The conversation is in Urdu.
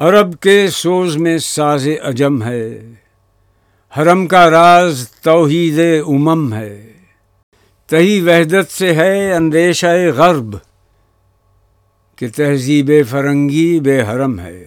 عرب کے سوز میں ساز عجم ہے۔ حرم کا راز توحید امم ہے۔ تہی وحدت سے ہے اندیشہ غرب کہ تہذیب فرنگی بے حرم ہے۔